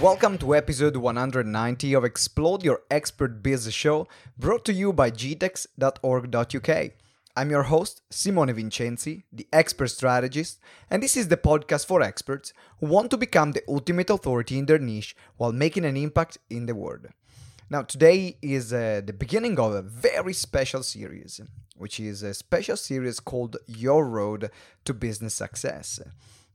Welcome to episode 190 of Explode Your Expert Biz Show, brought to you by gtex.org.uk. I'm your host, Simone Vincenzi, the expert strategist, and this is the podcast for experts who want to become the ultimate authority in their niche while making an impact in the world. Now, today is uh, the beginning of a very special series, which is a special series called Your Road to Business Success.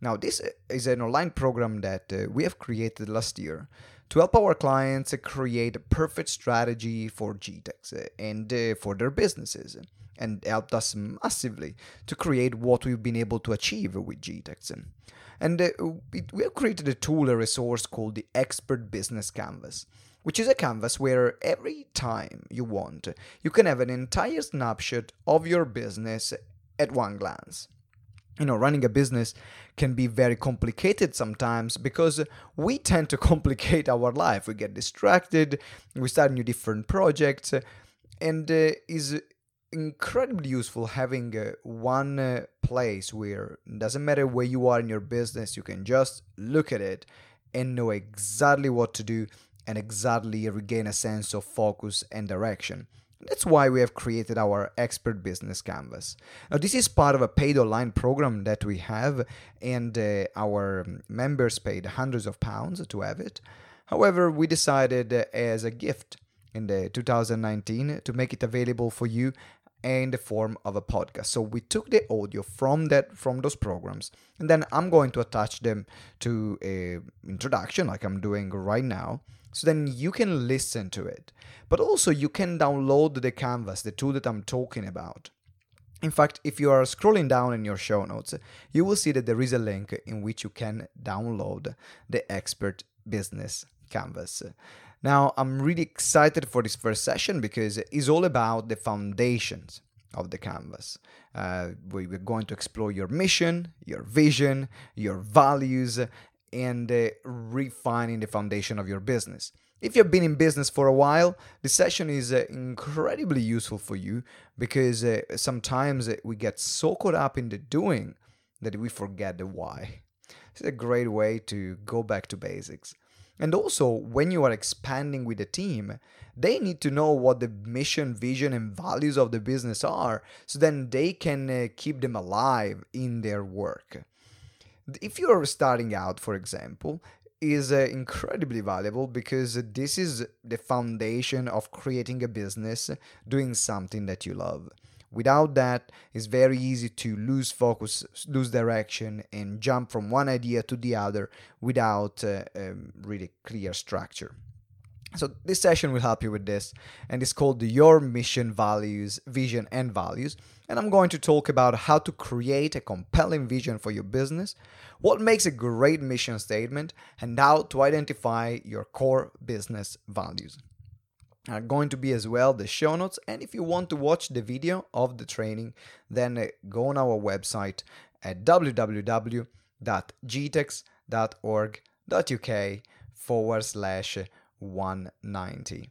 Now, this is an online program that uh, we have created last year to help our clients create a perfect strategy for GTEx uh, and uh, for their businesses and helped us massively to create what we've been able to achieve with GTEx. And uh, we have created a tool, a resource called the Expert Business Canvas, which is a canvas where every time you want, you can have an entire snapshot of your business at one glance you know running a business can be very complicated sometimes because we tend to complicate our life. We get distracted we start new different projects and uh, is incredibly useful having uh, one uh, place where doesn't matter where you are in your business you can just look at it and know exactly what to do and exactly regain a sense of focus and direction that's why we have created our expert business canvas. Now, this is part of a paid online program that we have, and uh, our members paid hundreds of pounds to have it. However, we decided uh, as a gift in the 2019 to make it available for you in the form of a podcast. So we took the audio from that from those programs, and then I'm going to attach them to a introduction, like I'm doing right now. So then you can listen to it, but also you can download the canvas, the tool that I'm talking about. In fact, if you are scrolling down in your show notes, you will see that there is a link in which you can download the expert business canvas. Now, I'm really excited for this first session because it's all about the foundations of the canvas. Uh, we're going to explore your mission, your vision, your values, and uh, refining the foundation of your business. If you've been in business for a while, this session is uh, incredibly useful for you because uh, sometimes uh, we get so caught up in the doing that we forget the why. It's a great way to go back to basics. And also, when you are expanding with a team, they need to know what the mission, vision, and values of the business are so then they can uh, keep them alive in their work. If you're starting out, for example, is uh, incredibly valuable because this is the foundation of creating a business doing something that you love. Without that, it's very easy to lose focus, lose direction, and jump from one idea to the other without uh, um, really clear structure. So this session will help you with this, and it's called Your Mission Values, Vision and Values. And I'm going to talk about how to create a compelling vision for your business, what makes a great mission statement, and how to identify your core business values are going to be as well the show notes and if you want to watch the video of the training then uh, go on our website at www.gtex.org.uk forward slash 190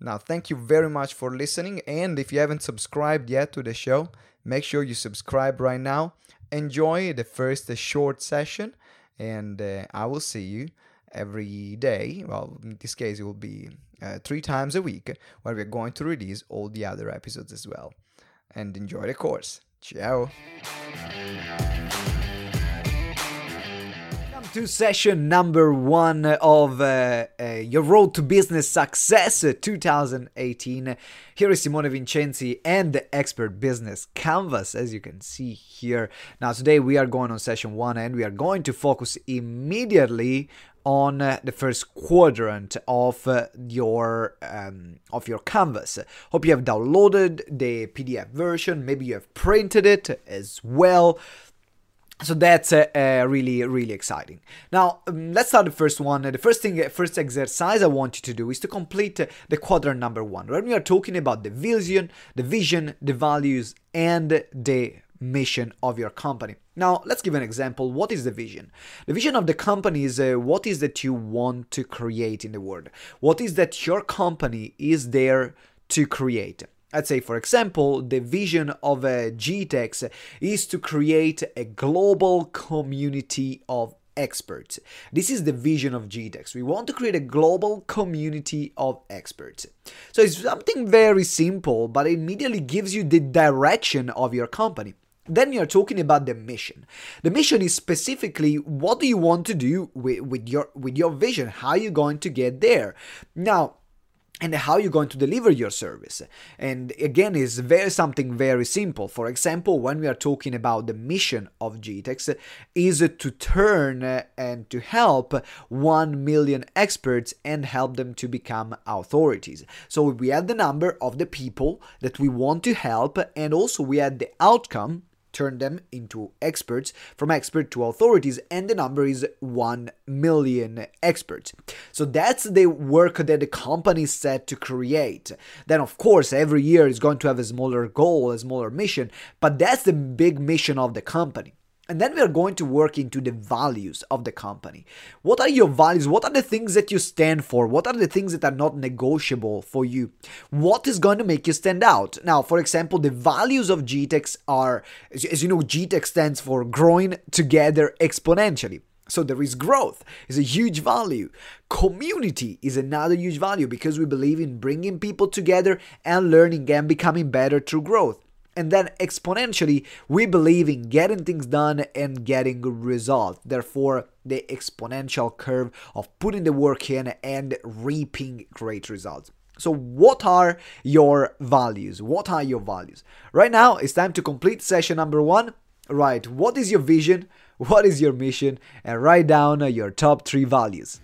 now thank you very much for listening and if you haven't subscribed yet to the show make sure you subscribe right now enjoy the first short session and uh, i will see you every day. Well, in this case, it will be uh, three times a week, where we're going to release all the other episodes as well. And enjoy the course. Ciao. To session number one of uh, uh, Your Road to Business Success 2018. Here is Simone Vincenzi and the Expert Business Canvas, as you can see here. Now, today we are going on session one and we are going to focus immediately on uh, the first quadrant of uh, your um, of your canvas. Hope you have downloaded the PDF version. Maybe you have printed it as well. So that's uh, uh, really, really exciting. Now, um, let's start the first one. The first thing, first exercise I want you to do is to complete uh, the quadrant number one. When we are talking about the vision, the vision, the values, and the mission of your company. Now, let's give an example. What is the vision? The vision of the company is uh, what is that you want to create in the world? What is that your company is there to create? Let's say, for example, the vision of a GTEx is to create a global community of experts. This is the vision of GTEx. We want to create a global community of experts. So it's something very simple, but it immediately gives you the direction of your company. Then you're talking about the mission. The mission is specifically what do you want to do with, with your with your vision? How are you going to get there? Now, and how you're going to deliver your service. And again is very something very simple. For example when we are talking about the mission of gtex is to turn uh, and to help 1 million experts and help them to become authorities. So we add the number of the people that we want to help and also we add the outcome turn them into experts, from expert to authorities, and the number is 1 million experts. So that's the work that the company is set to create. Then, of course, every year is going to have a smaller goal, a smaller mission, but that's the big mission of the company. And then we are going to work into the values of the company. What are your values? What are the things that you stand for? What are the things that are not negotiable for you? What is going to make you stand out? Now, for example, the values of GTEx are, as you know, GTEx stands for growing together exponentially. So there is growth is a huge value. Community is another huge value because we believe in bringing people together and learning and becoming better through growth and then exponentially we believe in getting things done and getting results. Therefore the exponential curve of putting the work in and reaping great results. So what are your values? What are your values? Right now it's time to complete session number one. Right what is your vision? What is your mission? And write down your top three values